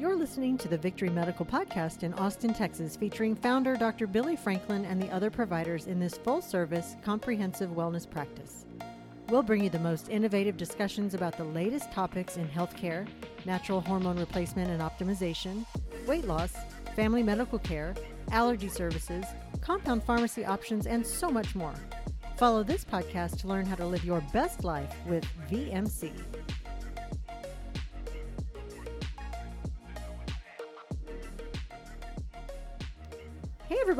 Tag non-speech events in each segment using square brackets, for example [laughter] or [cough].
You're listening to the Victory Medical Podcast in Austin, Texas, featuring founder Dr. Billy Franklin and the other providers in this full service, comprehensive wellness practice. We'll bring you the most innovative discussions about the latest topics in healthcare, natural hormone replacement and optimization, weight loss, family medical care, allergy services, compound pharmacy options, and so much more. Follow this podcast to learn how to live your best life with VMC.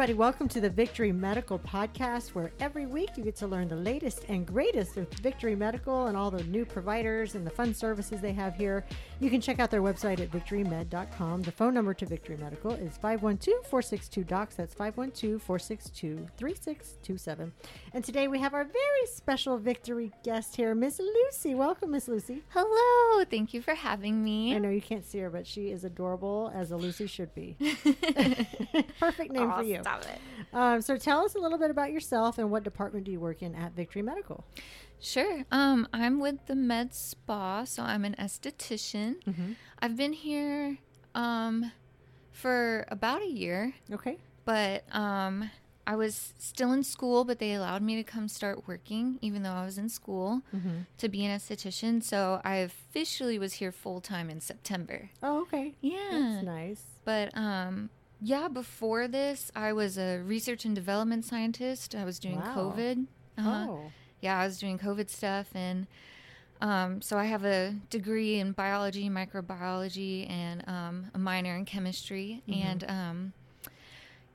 Everybody, welcome to the Victory Medical Podcast, where every week you get to learn the latest and greatest of Victory Medical and all the new providers and the fun services they have here. You can check out their website at victorymed.com. The phone number to Victory Medical is 512 462 DOCS. That's 512 462 3627. And today we have our very special Victory guest here, Miss Lucy. Welcome, Miss Lucy. Hello. Thank you for having me. I know you can't see her, but she is adorable as a Lucy should be. [laughs] [laughs] Perfect name for you. Stop it. Um, so tell us a little bit about yourself and what department do you work in at Victory Medical? Sure. Um, I'm with the Med Spa, so I'm an esthetician. Mm-hmm. I've been here um, for about a year, Okay. but um, I was still in school, but they allowed me to come start working, even though I was in school, Mm-hmm. to be an esthetician. So I officially was here full time in September. Oh, okay. Yeah. That's nice. But um, yeah, before this, I was a research and development scientist. I was doing Wow. COVID. Uh-huh. Oh. Yeah, I was doing COVID stuff, and um, so I have a degree in biology, microbiology, and um, a minor in chemistry. Mhm. And um,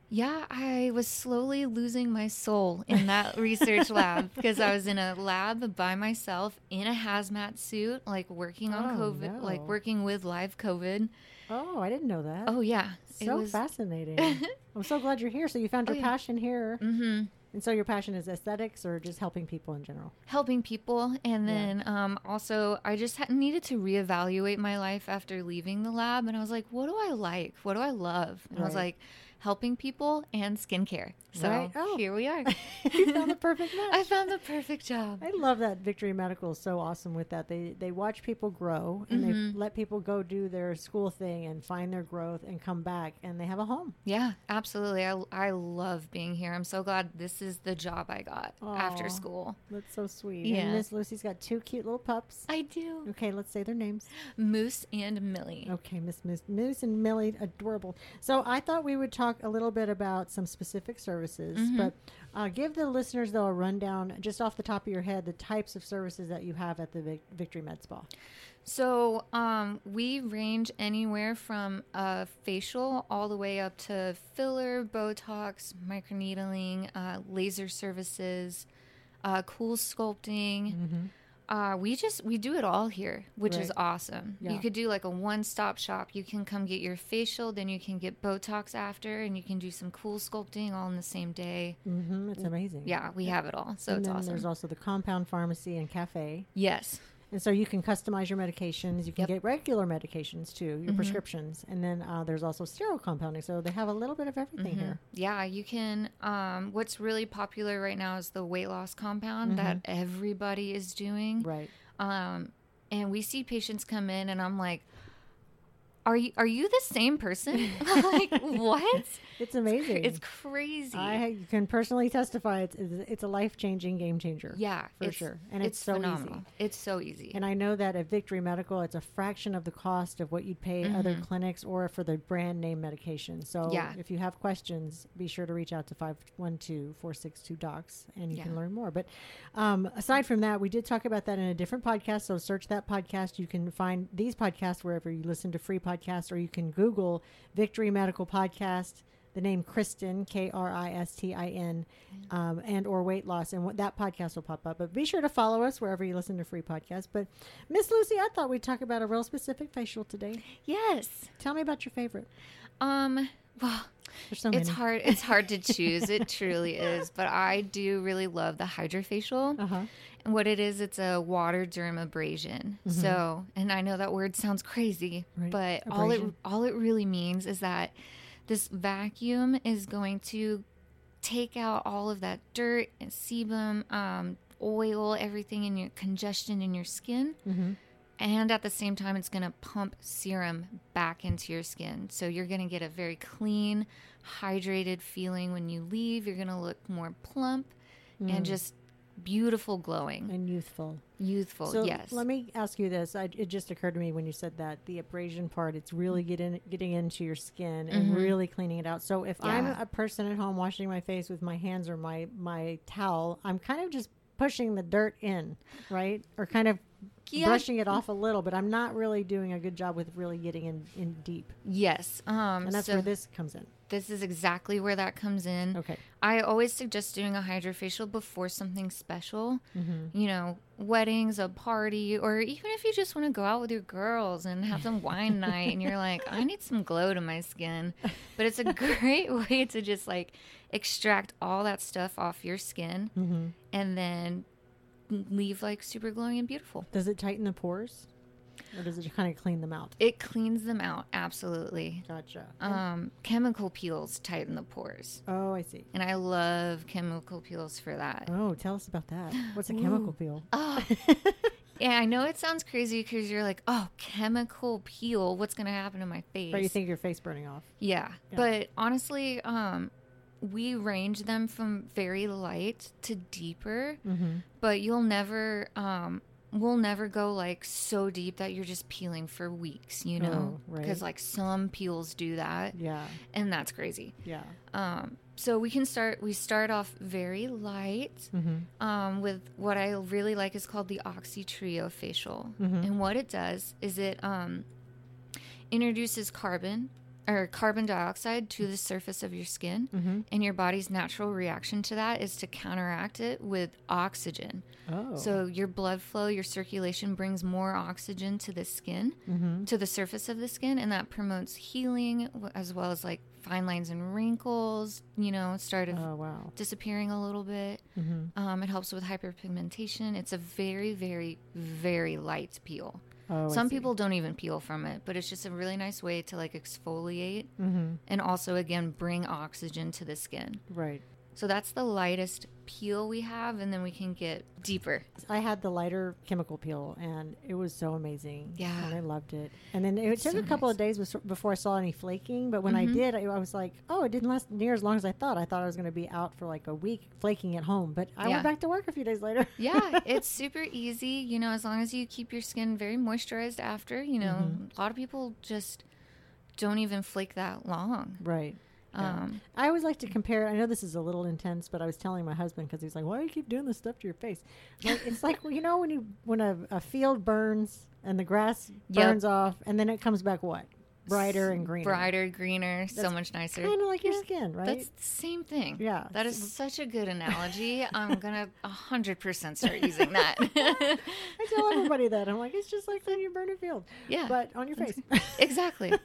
yeah, I was slowly losing my soul in that [laughs] research lab because I was in a lab by myself in a hazmat suit, like working on Oh, COVID, no. like working with live COVID. Oh, I didn't know that. Oh yeah, so fascinating. [laughs] I'm so glad you're here. So you found Oh, your yeah. passion here. hmm And so your passion is aesthetics or just helping people in general? helping people and Yeah. then um, also i just had, needed to reevaluate my life after leaving the lab and i was like what do i like what do i love and i was like helping people and skincare so Right. Oh. here we are [laughs] you found the perfect [laughs] match. i found the perfect job I love that Victory Medical is so awesome with that. They they watch people grow and Mhm. they let people go do their school thing and find their growth and come back and they have a home. yeah absolutely I, I love being here i'm so glad this is the job i got Aw. after school That's so sweet. Yeah. And Miss Lucy's got two cute little pups. i do Okay, let's say their names. moose and millie Okay, Miss Miss Moose and Millie, adorable. So I thought we would talk a little bit about some specific services, Mhm. but uh, give the listeners though a rundown, just off the top of your head, the types of services that you have at the Vic- Victory Med Spa. So um, we range anywhere from a facial all the way up to filler, Botox, microneedling, uh, laser services, uh, CoolSculpting. Mm-hmm. Uh, we just we do it all here, which is awesome. Yeah. You could do like a one-stop shop. You can come get your facial, then you can get Botox after, and you can do some CoolSculpting all in the same day. Mm-hmm. It's amazing. Yeah, we have it all, so and it's awesome. there's also the compound pharmacy and cafe. yes, And so you can customize your medications. You can Yep. get regular medications too, your Mhm. prescriptions. And then uh, there's also sterile compounding. So they have a little bit of everything Mhm. here. Yeah, you can. Um, what's really popular right now is the weight loss compound that everybody is doing. Right. Um, and we see patients come in, and I'm like, "Are you are you the same person? [laughs] [laughs] like what? It's amazing. It's crazy. I can personally testify it's, it's it's a life changing game changer. yeah, for it's, sure. And it's, so phenomenal. easy. It's so easy. And I know that at Victory Medical, it's a fraction of the cost of what you'd pay at other clinics or for the brand name medication. So Yeah. if you have questions, be sure to reach out to 512 462 DOCS and you Yeah. can learn more. But um, aside from that, we did talk about that in a different podcast. So search that podcast. You can find these podcasts wherever you listen to free podcasts, or you can Google Victory Medical Podcast. The name Kristin K R I S T I N, um, and or weight loss, and what, that podcast will pop up. But be sure to follow us wherever you listen to free podcasts. But Miss Lucy, I thought we'd talk about a real specific facial today. yes. Tell me about your favorite. Um. Well, so it's hard. It's hard to choose. It truly [laughs] is. But I do really love the hydrafacial. Uh huh. And what it is, it's a water dermabrasion. Mhm. So, and I know that word sounds crazy, Right. but all it all it really means is that this vacuum is going to take out all of that dirt and sebum, um, oil, everything in your congestion in your skin, Mm-hmm. and at the same time, it's going to pump serum back into your skin. So you're going to get a very clean, hydrated feeling when you leave. You're going to look more plump and just beautiful glowing. and youthful. Youthful, So yes. let me ask you this. I, it just occurred to me when you said that the abrasion part, it's really getting getting into your skin and really cleaning it out. So if I'm Mm-hmm. A person at home washing my face with my hands or my my towel, I'm kind of just pushing the dirt in, right? Or kind of Yeah. brushing it off a little, but I'm not really doing a good job with really getting in, in deep. yes. Um, And that's so where this comes in. This is exactly where that comes in. Okay. I always suggest doing a hydrafacial before something special. Mm-hmm. You know, weddings, a party, or even if you just want to go out with your girls and have some wine [laughs] night and you're like, I need some glow to my skin. But it's a [laughs] great way to just like extract all that stuff off your skin Mm-hmm. and then leave like super glowing and beautiful. Does it tighten the pores? Or does it kind of clean them out? It cleans them out, absolutely. Gotcha. Um, chemical peels tighten the pores. oh, I see. And I love chemical peels for that. Oh, tell us about that. What's a chemical peel? Oh, [laughs] yeah, I know it sounds crazy because you're like, oh, chemical peel. What's gonna happen to my face? But you think your face burning off? yeah. Yeah. but honestly, um, we range them from very light to deeper, Mm-hmm. but you'll never, um, we'll never go like so deep that you're just peeling for weeks. You know, Oh, right. because like some peels do that, Yeah, and that's crazy. yeah. Um, so we can start. We start off very light Mm-hmm. um, with what I really like is called the Oxy Trio facial. Mhm. And what it does is it um, introduces carbon or carbon dioxide to the surface of your skin. Mm-hmm. And your body's natural reaction to that is to counteract it with oxygen. Oh, So your blood flow, your circulation brings more oxygen to the skin, mm-hmm. to the surface of the skin, and that promotes healing as well as like fine lines and wrinkles, you know, start of oh wow. disappearing a little bit. Mm-hmm. Um, it helps with hyperpigmentation. It's a very, very, very light peel. Oh, Some people don't even peel from it, but it's just a really nice way to like exfoliate Mm-hmm. and also again bring oxygen to the skin. Right. So that's the lightest peel we have, and then we can get deeper. I had the lighter chemical peel, and it was so amazing. Yeah. and I loved it. And then it took So a couple of days before I saw any flaking. But when I Mhm. did, I, I was like, "Oh, it didn't last near as long as I thought. I thought I was going to be out for like a week flaking at home." But I Yeah. went back to work a few days later. Yeah, [laughs] it's super easy, you know, as long as you keep your skin very moisturized after. You know, Mhm. a lot of people just don't even flake that long. right. Yeah. Um, I always like to compare. I know this is a little intense, but I was telling my husband because he's like, "Why do you keep doing this stuff to your face?" Like, it's like well, you know when you when a, a field burns and the grass Yep. burns off, and then it comes back what brighter and greener, brighter, greener, so much nicer. kind of like your Yeah, skin, right? That's the same thing. Yeah. That is such a good analogy. I'm gonna hundred percent start using that. [laughs] I tell everybody that I'm like, it's just like when you burn a field, yeah, but on your face, [laughs] exactly. [laughs]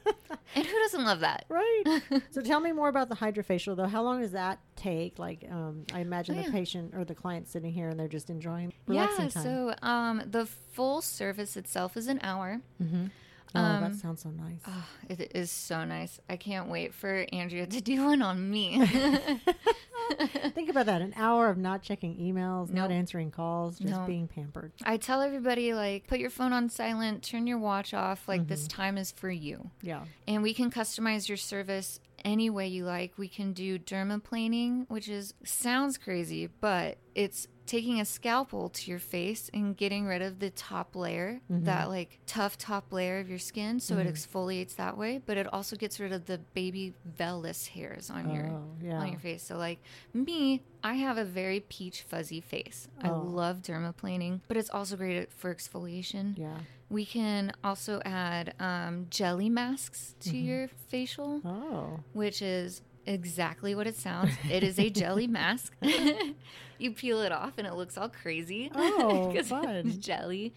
And who doesn't love that? right? so tell me more about the hydrafacial, though. How long does that take? Like, um, I imagine Oh, the patient or the client sitting here and they're just enjoying relaxing Yeah. time. So um, the full service itself is an hour. mm-hmm. Oh, that um, sounds so nice. Oh, it is so nice. I can't wait for Andrea to [laughs] do one on me. [laughs] [laughs] Think about that an hour of not checking emails, not answering calls, just No. being pampered. I tell everybody like put your phone on silent, turn your watch off. Like this Mm-hmm. time is for you. Yeah. And we can customize your service any way you like. We can do dermaplaning, which is sounds crazy, but it's taking a scalpel to your face and getting rid of the top layer, Mm-hmm. that like tough top layer of your skin, so it exfoliates that way, but it also gets rid of the baby vellus hairs on your Oh, yeah. on your face. So like me, I have a very peach fuzzy face. I Oh. love dermaplaning, but it's also great for exfoliation. Yeah. We can also add um, jelly masks to Mm-hmm. your facial, Oh. which is exactly what it sounds. It is a jelly [laughs] mask. [laughs] you peel it off and it looks all crazy. [laughs] Oh, fun. it's jelly.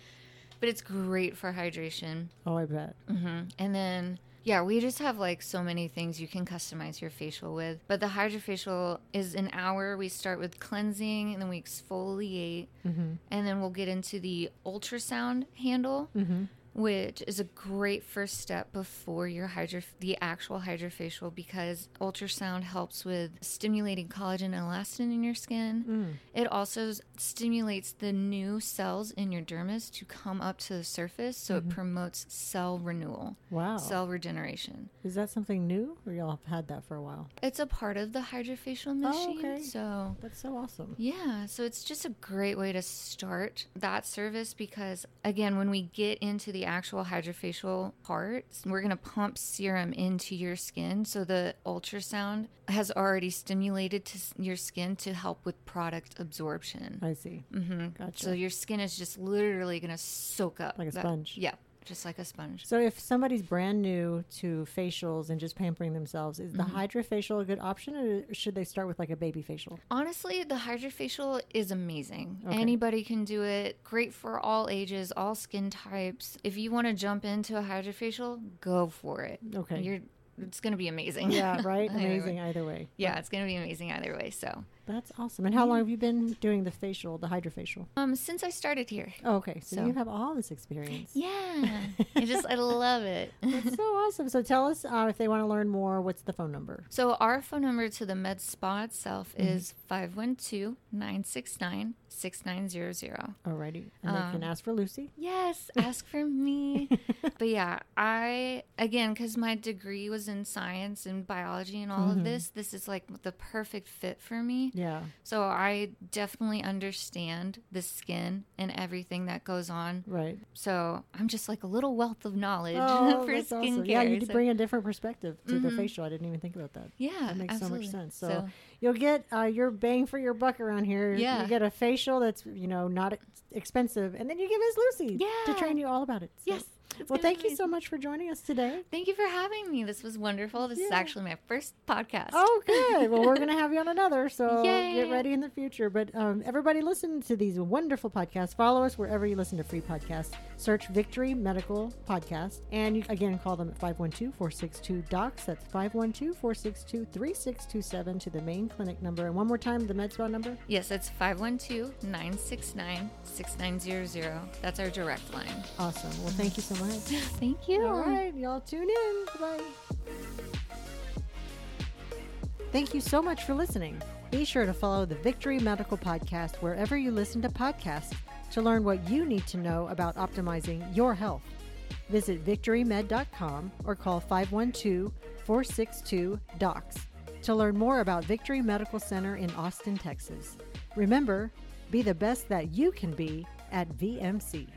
But it's great for hydration. Oh, I bet. hmm And then, yeah, we just have like so many things you can customize your facial with. But the hydrafacial is an hour. We start with cleansing and then we exfoliate. Mm-hmm. And then we'll get into the ultrasound handle. Mm-hmm. Which is a great first step before your hydro the actual hydrafacial because ultrasound helps with stimulating collagen and elastin in your skin. Mm. It also stimulates the new cells in your dermis to come up to the surface, so it mm-hmm. promotes cell renewal, Wow. cell regeneration. Is that something new, or y'all have had that for a while? It's a part of the hydrafacial oh, machine, Oh, okay. so That's so awesome. yeah, so it's just a great way to start that service because, again, when we get into the actual hydrafacial part, we're going to pump serum into your skin. So the ultrasound has already stimulated to your skin to help with product absorption. I see. Mm-hmm. Gotcha. So your skin is just literally going to soak up Like a that- sponge. Yeah, just like a sponge. So if somebody's brand new to facials and just pampering themselves, is the Mm-hmm. hydrafacial a good option, or should they start with like a baby facial? Honestly, the hydrafacial is amazing. Okay. Anybody can do it. Great for all ages, all skin types. If you want to jump into a hydrafacial, go for it. Okay. You're it's going to be amazing. Yeah, right. [laughs] Amazing either way. Yeah, it's going to be amazing either way. So, That's awesome. And how long have you been doing the facial, the hydrafacial? um since I started here. Oh, okay. So, So- you have all this experience. Yeah. I just I love it. [laughs] That's so awesome. So tell us uh, if they want to learn more, what's the phone number? So our phone number to the med spa itself Mm-hmm. is 512-969-6900. Alrighty. And they can ask for Lucy. Yes, [laughs] ask for me. [laughs] but yeah, I again because my degree was in science and biology and all of this. This is like the perfect fit for me. Yeah. So I definitely understand the skin and everything that goes on. Right. So I'm just like a little wealth of knowledge Oh, [laughs] for skincare. awesome. Yeah, you So- bring a different perspective to the facial. I didn't even think about that. yeah, That makes absolutely. so much sense. So, you'll get uh, your bang for your buck around here. Yeah. You get a facial that's, you know, not expensive. And then you give Miss Lucy to train you all about it. So- Yes, it's Well, thank you so much for joining us today. Thank you for having me. This was wonderful. This is actually my first podcast. Oh, good. well, we're [laughs] going to have you on another, so Yay. get ready in the future. But um, everybody, listen to these wonderful podcasts. Follow us wherever you listen to free podcasts. Search Victory Medical Podcast, and you again call them at 512-462-DOCS. That's 512-462-3627 to the main clinic number. And one more time, the med spa number. Yes, it's 512-969-6900. That's our direct line. Awesome. Well, thank you so much. [gasps] Thank you. All right, y'all tune in. Bye. Thank you so much for listening. Be sure to follow the Victory Medical Podcast wherever you listen to podcasts to learn what you need to know about optimizing your health. Visit victorymed.com or call 512 462 DOCS to learn more about Victory Medical Center in Austin, Texas. Remember, be the best that you can be at VMC.